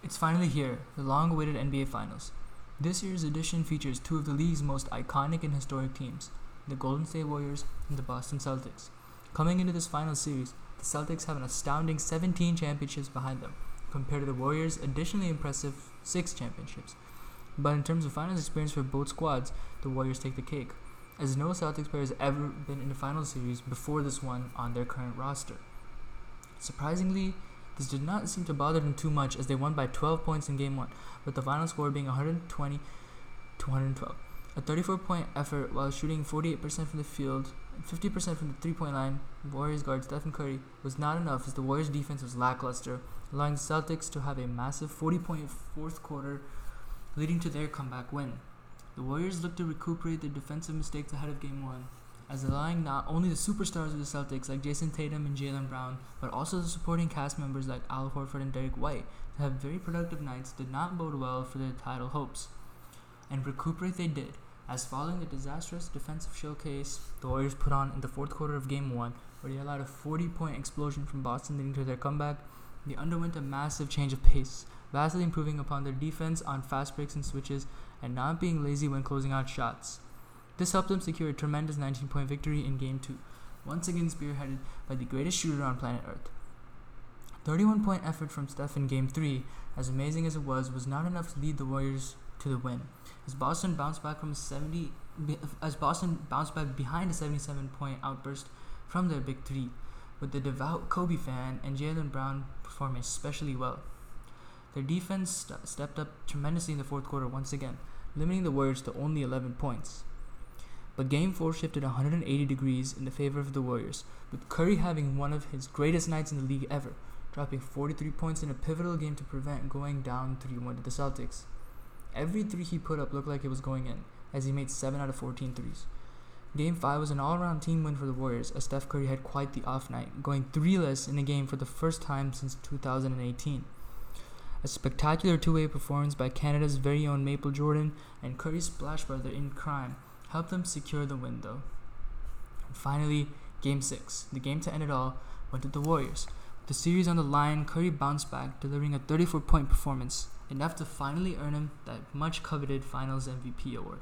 It's finally here, the long awaited NBA Finals. This year's edition features two of the league's most iconic and historic teams, the Golden State Warriors and the Boston Celtics. Coming into this final series, the Celtics have an astounding 17 championships behind them, compared to the Warriors' additionally impressive 6 championships. But in terms of finals experience for both squads, the Warriors take the cake, as no Celtics player has ever been in a final series before this one on their current roster. Surprisingly, this did not seem to bother them too much as they won by 12 points in game 1, with the final score being 120 to 112. A 34 point effort while shooting 48% from the field and 50% from the three point line, Warriors guard Stephen Curry was not enough as the Warriors defense was lackluster, allowing the Celtics to have a massive 40 point fourth quarter, leading to their comeback win. The Warriors looked to recuperate their defensive mistakes ahead of game 1 as allowing not only the superstars of the Celtics like Jayson Tatum and Jaylen Brown, but also the supporting cast members like Al Horford and Derrick White to have very productive nights did not bode well for their title hopes. And recuperate they did, as following the disastrous defensive showcase the Warriors put on in the fourth quarter of Game 1, where they allowed a 40 point explosion from Boston leading to their comeback, they underwent a massive change of pace, vastly improving upon their defense on fast breaks and switches and not being lazy when closing out shots. This helped them secure a tremendous 19 point victory in Game 2, once again spearheaded by the greatest shooter on planet Earth. 31 point effort from Steph in Game 3, as amazing as it was, was not enough to lead the Warriors to the win. As Boston bounced back from 70 as Boston bounced back behind a 77 point outburst from their big three, with the devout Kobe fan and Jaylen Brown performing especially well. Their defense st- stepped up tremendously in the fourth quarter once again, limiting the Warriors to only 11 points. But Game 4 shifted 180 degrees in the favor of the Warriors, with Curry having one of his greatest nights in the league ever, dropping 43 points in a pivotal game to prevent going down 3 1 to the Celtics. Every three he put up looked like it was going in, as he made 7 out of 14 threes. Game 5 was an all around team win for the Warriors, as Steph Curry had quite the off night, going 3 less in a game for the first time since 2018. A spectacular two way performance by Canada's very own Maple Jordan and Curry's splash brother in crime helped them secure the win, though. And finally, Game 6, the game to end it all, went to the Warriors. With the series on the line, Curry bounced back, delivering a 34 point performance, enough to finally earn him that much coveted Finals MVP award.